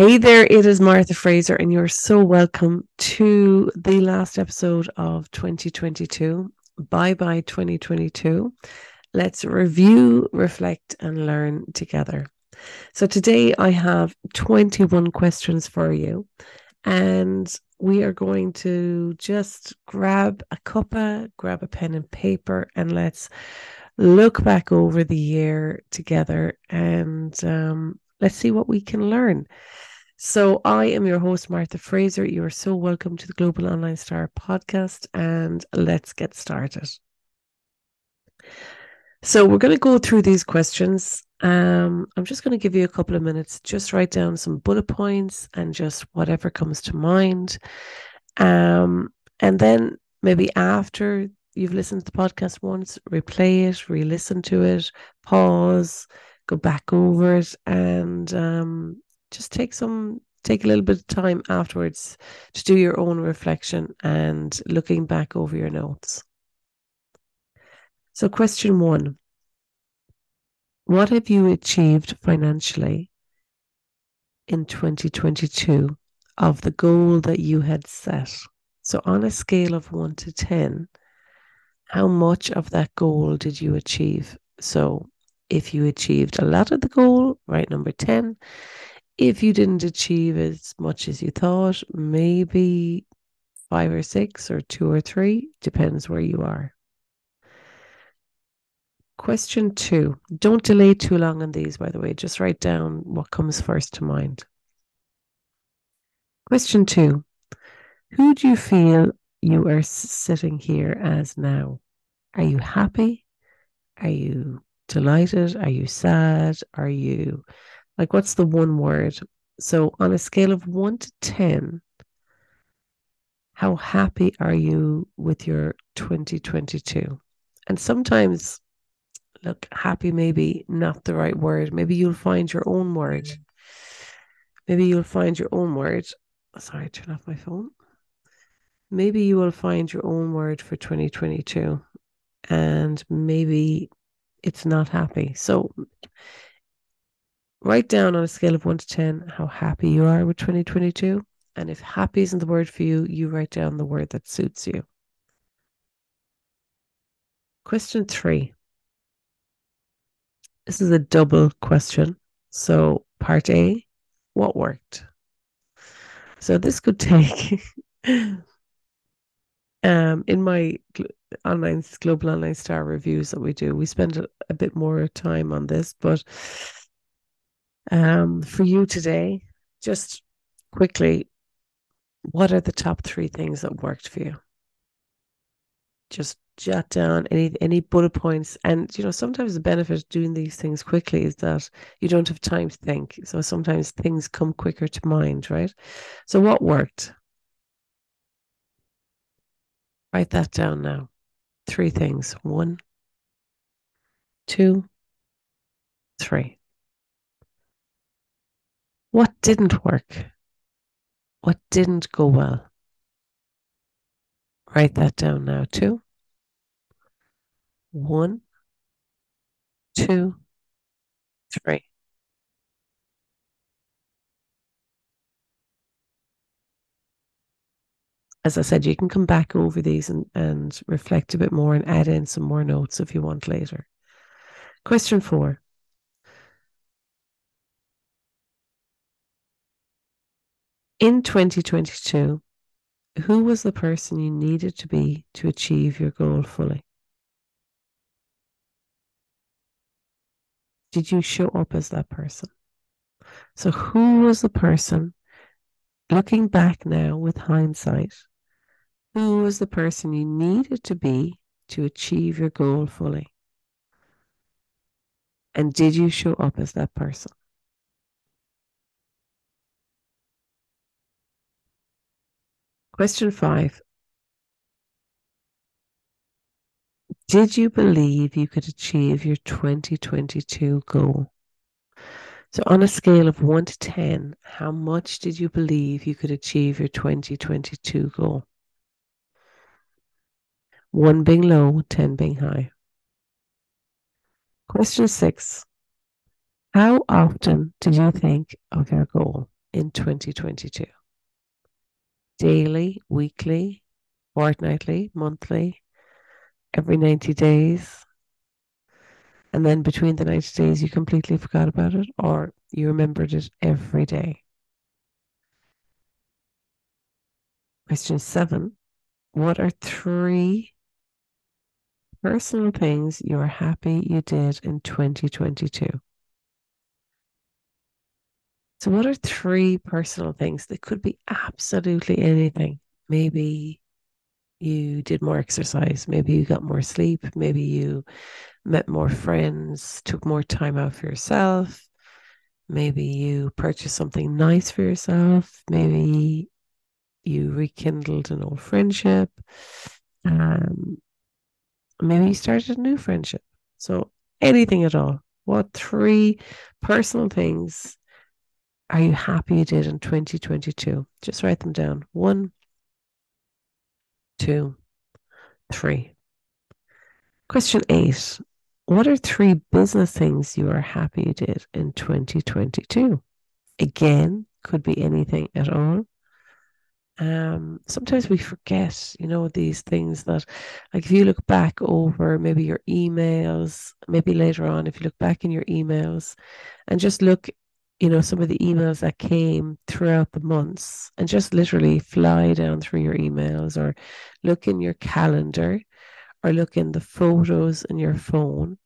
Hey there, it is Martha Fraser, and you're so welcome to the last episode of 2022. Bye bye, 2022. Let's review, reflect, and learn together. So, today I have 21 questions for you, and we are going to just grab a cuppa, grab a pen and paper, and let's look back over the year together and um, let's see what we can learn. So, I am your host, Martha Fraser. You are so welcome to the Global Online Star podcast, and let's get started. So, we're going to go through these questions. Um, I'm just going to give you a couple of minutes, just write down some bullet points and just whatever comes to mind. Um, and then maybe after you've listened to the podcast once, replay it, re listen to it, pause, go back over it, and um, just take some take a little bit of time afterwards to do your own reflection and looking back over your notes. So, question one What have you achieved financially in 2022 of the goal that you had set? So, on a scale of one to 10, how much of that goal did you achieve? So, if you achieved a lot of the goal, write number 10 if you didn't achieve as much as you thought, maybe five or six or two or three, depends where you are. Question two. Don't delay too long on these, by the way. Just write down what comes first to mind. Question two. Who do you feel you are sitting here as now? Are you happy? Are you delighted? Are you sad? Are you like, what's the one word? So, on a scale of one to 10, how happy are you with your 2022? And sometimes, look, happy maybe not the right word. Maybe you'll find your own word. Mm-hmm. Maybe you'll find your own word. Sorry, turn off my phone. Maybe you will find your own word for 2022. And maybe it's not happy. So write down on a scale of one to 10 how happy you are with 2022. And if happy isn't the word for you, you write down the word that suits you. Question three. This is a double question. So, part A, what worked? So, this could take, um, in my online global online star reviews that we do, we spend a, a bit more time on this, but um, for you today, just quickly, what are the top three things that worked for you? Just jot down any any bullet points, and you know sometimes the benefit of doing these things quickly is that you don't have time to think. So sometimes things come quicker to mind, right? So what worked? Write that down now. Three things. One, two, three. Didn't work? What didn't go well? Write that down now, too. One, two, three. As I said, you can come back over these and, and reflect a bit more and add in some more notes if you want later. Question four in 2022, who was the person you needed to be to achieve your goal fully? Did you show up as that person? So, who was the person, looking back now with hindsight, who was the person you needed to be to achieve your goal fully? And did you show up as that person? Question five Did you believe you could achieve your 2022 goal? So, on a scale of 1 to 10, how much did you believe you could achieve your 2022 goal? 1 being low, 10 being high. Question 6 How often did you think of your goal? in 2022? Daily, weekly, fortnightly, monthly, every 90 days? And then between the 90 days, you completely forgot about it, or you remembered it every day? Question seven What are three personal things you're happy you did in 2022? So, what are three personal things that could be absolutely anything? Maybe you did more exercise, maybe you got more sleep, maybe you met more friends, took more time out for yourself, maybe you purchased something nice for yourself, maybe you rekindled an old friendship. Um, maybe you started a new friendship. So anything at all. What three personal things are you happy you did in 2022? Just write them down. One, two, three. Question eight. What are three business things you are happy you did in 2022? Again, could be anything at all um, sometimes we forget, you know, these things that, like, if you look back over maybe your emails, maybe later on, if you look back in your emails and just look, you know, some of the emails that came throughout the months and just literally fly down through your emails or look in your calendar or look in the photos in your phone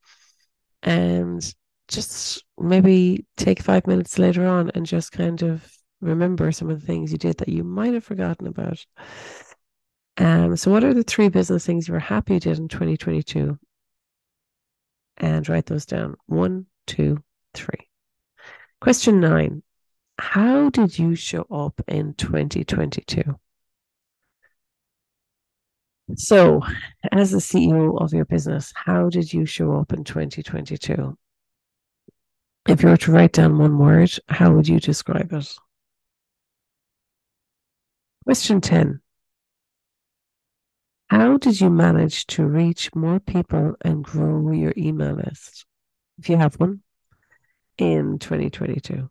and just maybe take five minutes later on and just kind of remember some of the things you did that you might have forgotten about. Um, so, what are the three business things you were happy you did in 2022? And write those down. One, two, three. Question nine How did you show up in 2022? So, as the CEO of your business, how did you show up in 2022? If you were to write down one word, how would you describe it? Question 10 How did you manage to reach more people and grow your email list, if you have one, in 2022?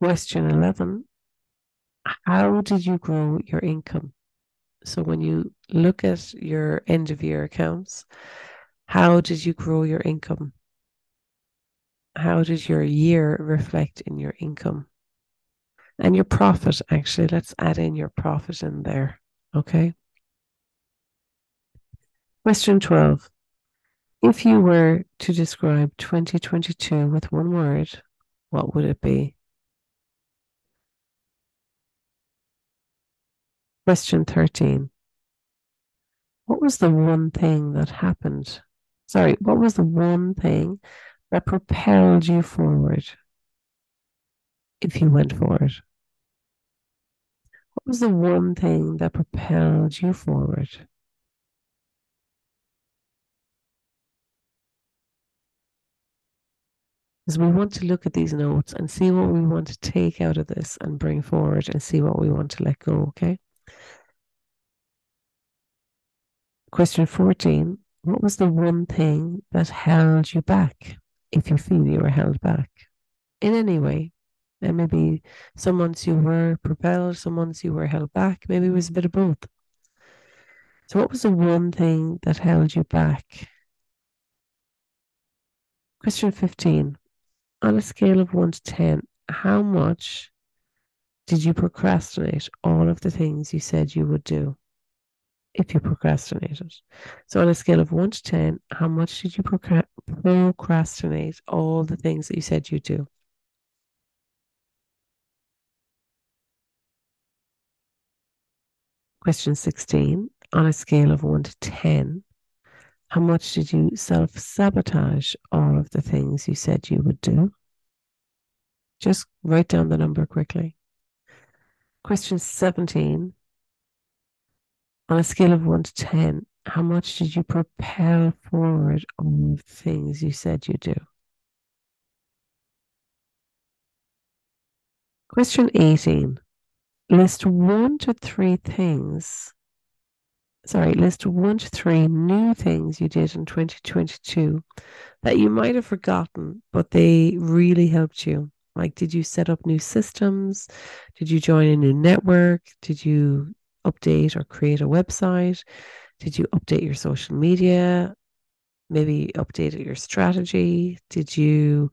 Question 11 How did you grow your income? So, when you look at your end of year accounts, how did you grow your income? how did your year reflect in your income and your profit actually let's add in your profit in there okay question 12 if you were to describe 2022 with one word what would it be? Question 13 what was the one thing that happened? Sorry what was the one thing that propelled you forward? If you went forward? What was the one thing that propelled you forward? Because we want to look at these notes and see what we want to take out of this and bring forward and see what we want to let go, okay? Question 14 What was the one thing that held you back? if you feel you were held back in any way. And maybe some months you were propelled, some months you were held back. Maybe it was a bit of both. So, what was the one thing that held you back? Question 15. On a scale of 1 to 10, how much did you procrastinate all of the things you said you would do? if you procrastinated. So, on a scale of one to 10, how much did you procrastinate all the things that you said you'd do? Question 16, on a scale of one to 10, how much did you self sabotage all of the things you said you would do? Just write down the number quickly. Question 17, on a scale of one to 10, how much did you propel forward all the things you said you do? Question 18. List one to three things sorry, list one to three new things you did in 2022 that you might have forgotten, but they really helped you. Like, did you set up new systems? Did you join a new network? Did you update or create a website? Did you update your social media? Maybe updated your strategy? Did you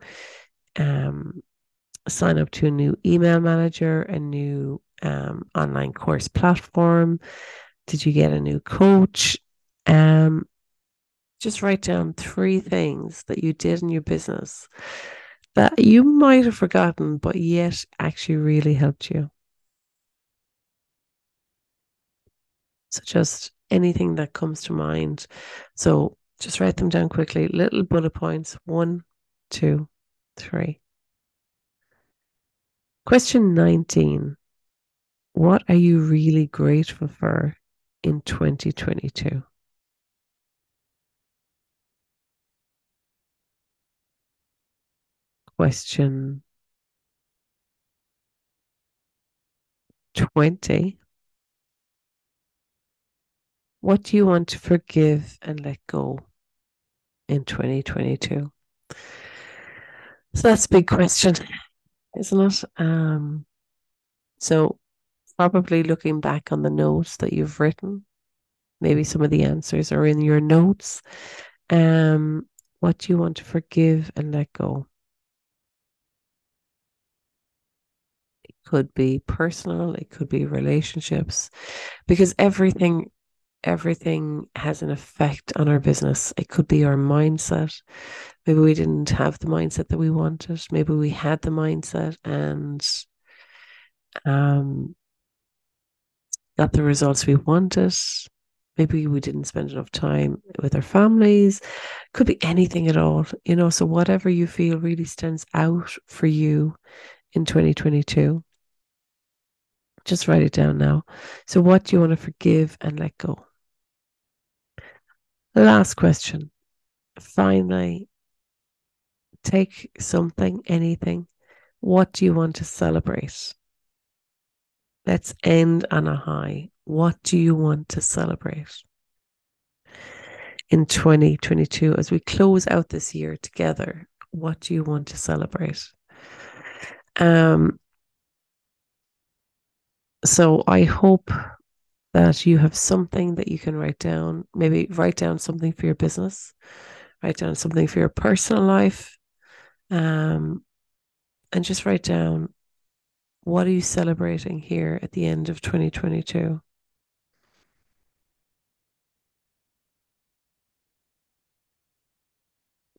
um, sign up to a new email manager, a new um, online course platform? Did you get a new coach? Um, just write down three things that you did in your business that you might have forgotten, but yet actually really helped you. So just anything that comes to mind. So just write them down quickly. Little bullet points. One, two, three. Question 19. What are you really grateful for in 2022? Question 20. What do you want to forgive and let go in 2022? So that's a big question, isn't it? Um, so probably looking back on the notes that you've written, maybe some of the answers are in your notes. Um, what do you want to forgive and let go? It could be personal, it could be relationships, because everything everything has an effect on our business. It could be our mindset. Maybe we didn't have the mindset that we wanted. Maybe we had the mindset and um, got the results we wanted. Maybe we didn't spend enough time with our families. Could be anything at all, you know. So, whatever you feel really stands out for you in 2022, just write it down now. So, what do you want to forgive and let go? Last question. Finally, take something, anything. What do you want to celebrate? Let's end on a high. What do you want to celebrate in 2022 as we close out this year together? What do you want to celebrate? Um, so I hope that you have something that you can write down. Maybe write down something for your business, write down something for your personal life, um, and just write down what are you celebrating here at the end of 2022?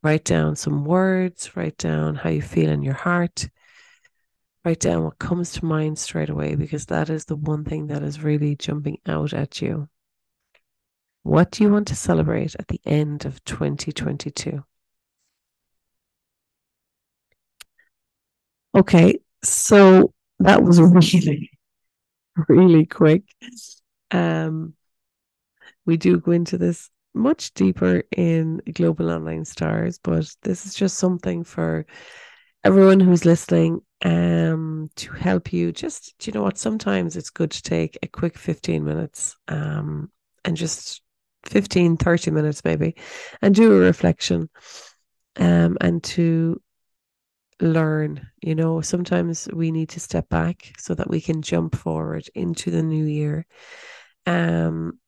Write down some words, write down how you feel in your heart, write down what comes to mind straight away because that is the one thing that is really jumping out at you. What do you want to celebrate at the end of 2022? Okay, so that was really, really quick. Um, we do go into this much deeper in Global Online Stars, but this is just something for everyone who's listening um, to help you. Just, you know what? Sometimes it's good to take a quick 15 minutes um, and just 15, 30 minutes maybe and do a reflection um, and to learn. You know, sometimes we need to step back so that we can jump forward into the new year. Um,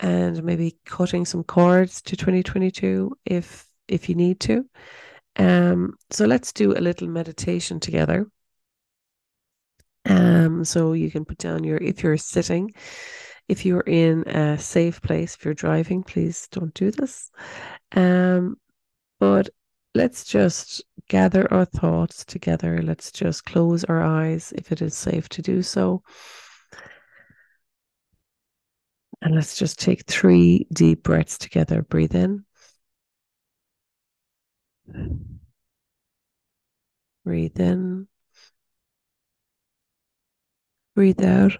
and maybe cutting some cords to 2022 if if you need to. Um, so let's do a little meditation together. Um, so you can put down your if you're sitting, if you're in a safe place, if you're driving, please don't do this. Um, but let's just gather our thoughts together. Let's just close our eyes if it is safe to do so. And let's just take three deep breaths together. Breathe in. Breathe in. Breathe out.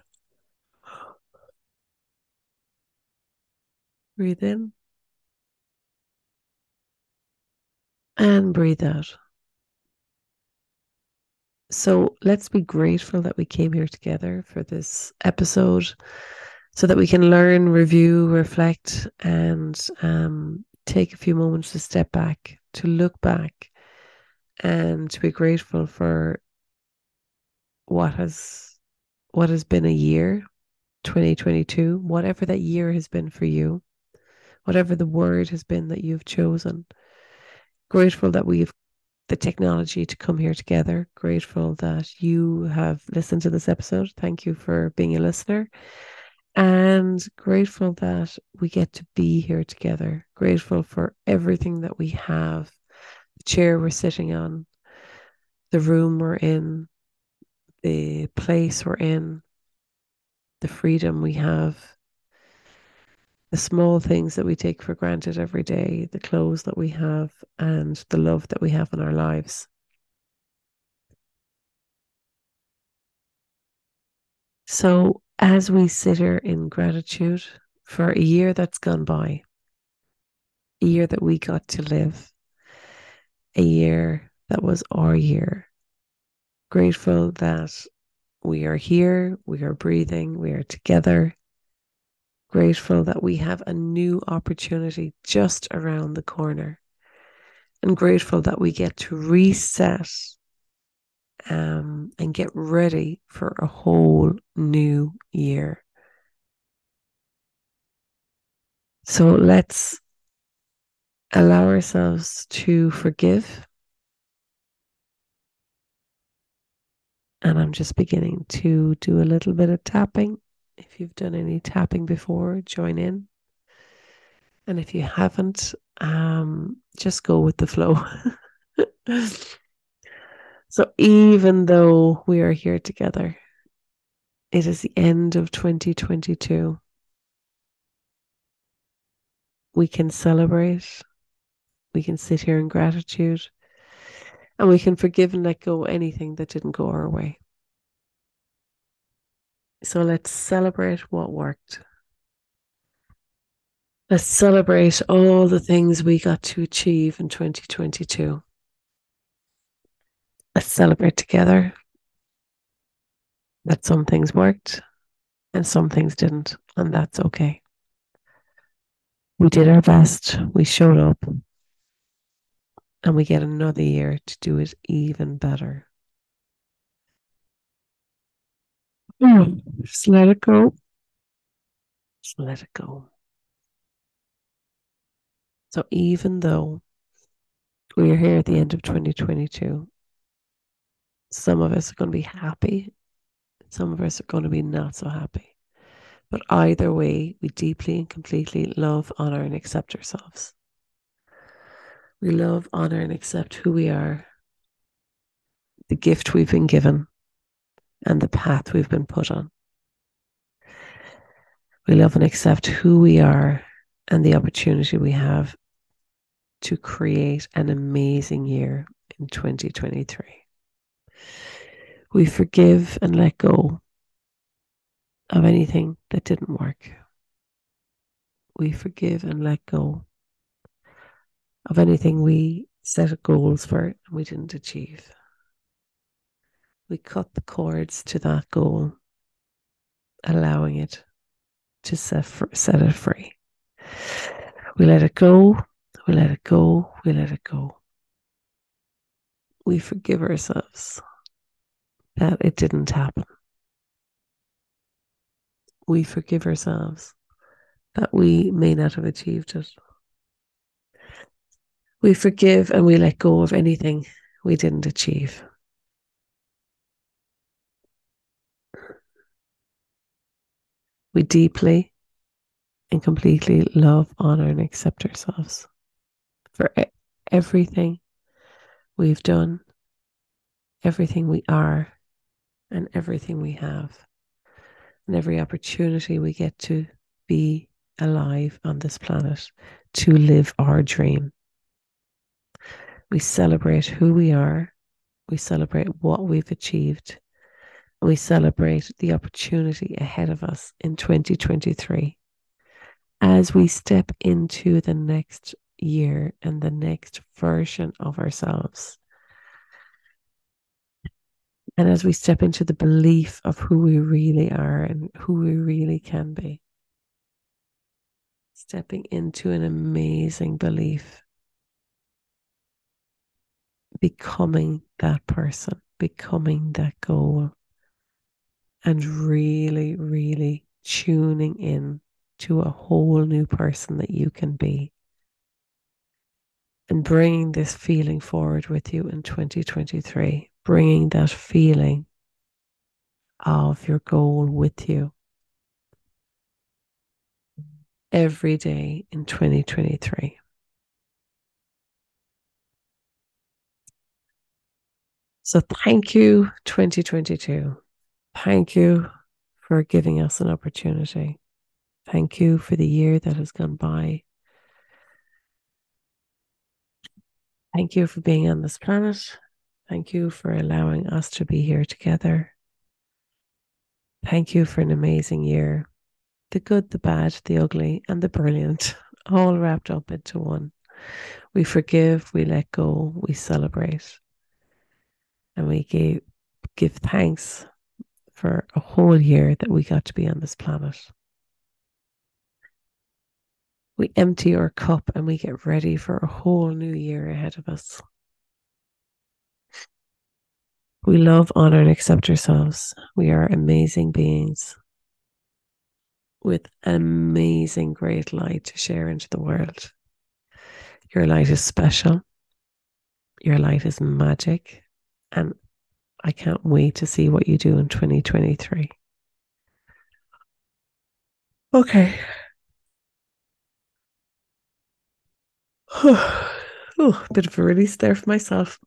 Breathe in. And breathe out. So let's be grateful that we came here together for this episode. so that we can learn, review, reflect, and um, take a few moments to step back, to look back, and to be grateful for what has what has been a year 2022 whatever that year has been for you whatever the word has been that you've chosen grateful that we've the technology to come here together. Grateful that you have listened to this episode. Thank you for being a listener. And grateful that we get to be here together. Grateful for everything that we have. The chair we're sitting on, the room we're in, the place we're in, the freedom we have, the small things that we take for granted every day, the clothes that we have, and the love that we have in our lives. So, as we sit here in gratitude for a year that's gone by, a year that we got to live, a year that was our year, grateful that we are here, we are breathing, we are together. Grateful that we have a new opportunity just around the corner. And grateful that we get to reset um, and get ready for a whole new year. So let's allow ourselves to forgive. And I'm just beginning to do a little bit of tapping. If you've done any tapping before, join in. And if you haven't, um, just go with the flow. So even though we are here together, it is the end of 2022. We can celebrate, we can sit here in gratitude, and we can forgive and let go anything that didn't go our way. So let's celebrate what worked. Let's celebrate all the things we got to achieve in 2022. Let's celebrate together that some things worked and some things didn't, and that's okay. We did our best, we showed up, and we get another year to do it even better. Hmm. Just let it go. Just let it go. So, even though we are here at the end of 2022, some of us are going to be happy, some of us are going to be not so happy. But either way, we deeply and completely love, honor, and accept ourselves. We love, honor, and accept who we are, the gift we've been given, and the path we've been put on. We love and accept who we are and the opportunity we have to create an amazing year in 2023 we forgive and let go of anything that didn't work. We forgive and let go of anything we set goals for and we didn't achieve. We cut the cords to that goal, allowing it to set, set it free. We let it go, we let it go, we let it go. We forgive ourselves that it didn't happen. We forgive ourselves that we may not have achieved it. We forgive and we let go of anything we didn't achieve. We deeply and completely love, honor, and accept ourselves for everything we've done, everything we are, and everything we have, and every opportunity we get to be alive on this planet to live our dream. We celebrate who we are, we celebrate what we've achieved, we celebrate the opportunity ahead of us in 2023 as we step into the next year and the next version of ourselves. And as we step into the belief of who we really are and who we really can be, stepping into an amazing belief, becoming that person, becoming that goal, and really, really tuning in to a whole new person that you can be. And bringing this feeling forward with you in 2023, bringing that feeling of your goal with you every day in 2023. So, thank you, 2022. Thank you for giving us an opportunity. Thank you for the year that has gone by. Thank you for being on this planet. Thank you for allowing us to be here together. Thank you for an amazing year. The good, the bad, the ugly, and the brilliant, all wrapped up into one. We forgive, we let go, we celebrate, and we give, give thanks for a whole year that we got to be on this planet. We empty our cup and we get ready for a whole new year ahead of us. We love, honor, and accept ourselves. We are amazing beings with amazing, great light to share into the world. Your light is special. Your light is magic. And I can't wait to see what you do in 2023. Okay. oh, bit of a release there for myself.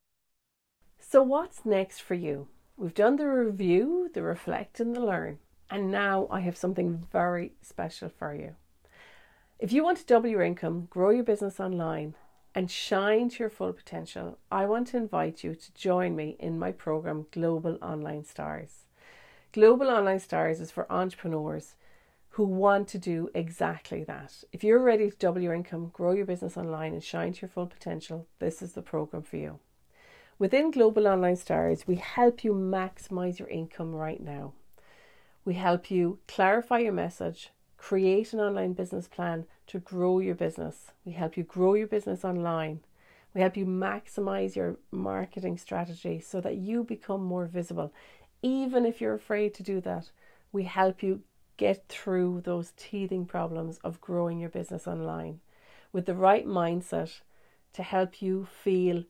So, what's next for you? We've done the review, the reflect, and the learn. And now I have something very special for you. If you want to double your income, grow your business online, and shine to your full potential, I want to invite you to join me in my program Global Online Stars. Global Online Stars is for entrepreneurs who want to do exactly that. If you're ready to double your income, grow your business online, and shine to your full potential, this is the program for you. Within Global Online Stars, we help you maximize your income right now. We help you clarify your message, create an online business plan to grow your business. We help you grow your business online. We help you maximize your marketing strategy so that you become more visible. Even if you're afraid to do that, we help you get through those teething problems of growing your business online with the right mindset to help you feel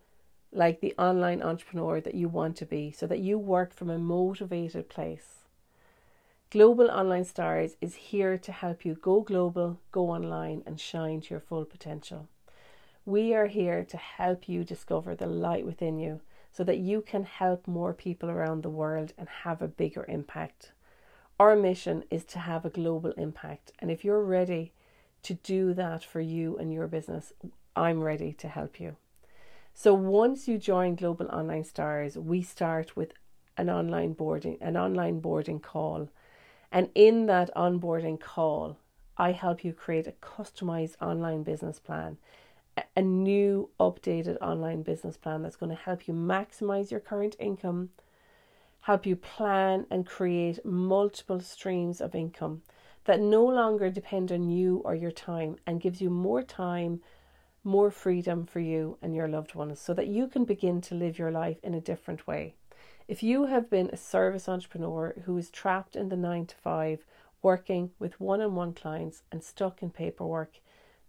like the online entrepreneur that you want to be so that you work from a motivated place. Global Online Stars is here to help you go global, go online, and shine to your full potential. We are here to help you discover the light within you so that you can help more people around the world and have a bigger impact. Our mission is to have a global impact, and if you're ready to do that for you and your business, I'm ready to help you. So once you join Global Online Stars, we start with an online boarding, an online boarding call and in that onboarding call, I help you create a customized online business plan, a new updated online business plan that's going to help you maximize your current income, help you plan and create multiple streams of income that no longer depend on you or your time and gives you more time, more freedom for you and your loved ones so that you can begin to live your life in a different way. If you have been a service entrepreneur who is trapped in the nine to five, working with one on one clients and stuck in paperwork,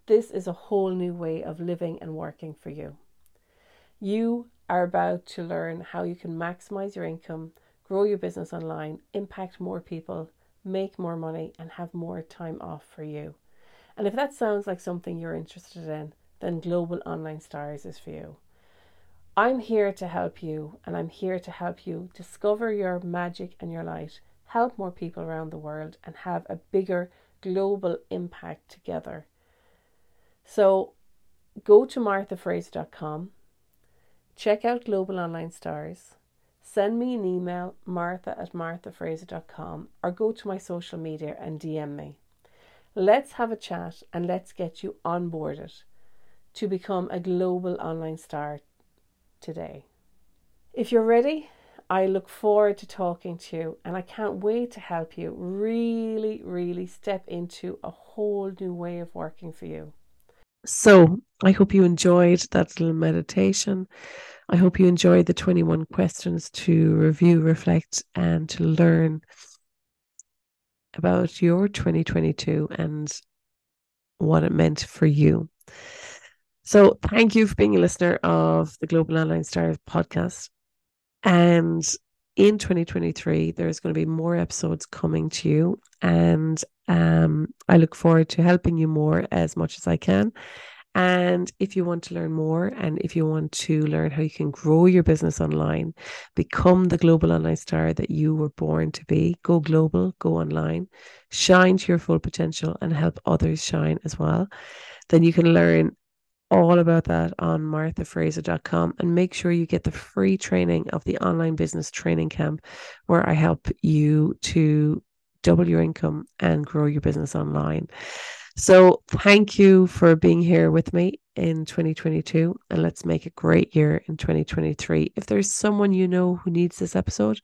this is a whole new way of living and working for you. You are about to learn how you can maximize your income, grow your business online, impact more people, make more money, and have more time off for you. And if that sounds like something you're interested in, then Global Online Stars is for you. I'm here to help you, and I'm here to help you discover your magic and your light, help more people around the world, and have a bigger global impact together. So go to marthafraser.com, check out Global Online Stars, send me an email, martha at marthafraser.com, or go to my social media and DM me. Let's have a chat and let's get you onboarded to become a global online star today. If you're ready, I look forward to talking to you and I can't wait to help you really, really step into a whole new way of working for you. So, I hope you enjoyed that little meditation. I hope you enjoyed the 21 questions to review, reflect, and to learn about your 2022 and what it meant for you. So, thank you for being a listener of the Global Online Stars podcast. And in 2023, there's going to be more episodes coming to you. And um, I look forward to helping you more as much as I can. And if you want to learn more and if you want to learn how you can grow your business online, become the global online star that you were born to be, go global, go online, shine to your full potential and help others shine as well, then you can learn all about that on marthafraser.com and make sure you get the free training of the online business training camp where I help you to double your income and grow your business online. So, thank you for being here with me in 2022, and let's make a great year in 2023. If there's someone you know who needs this episode,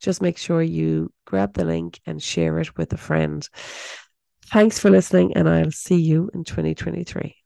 just make sure you grab the link and share it with a friend. Thanks for listening, and I'll see you in 2023.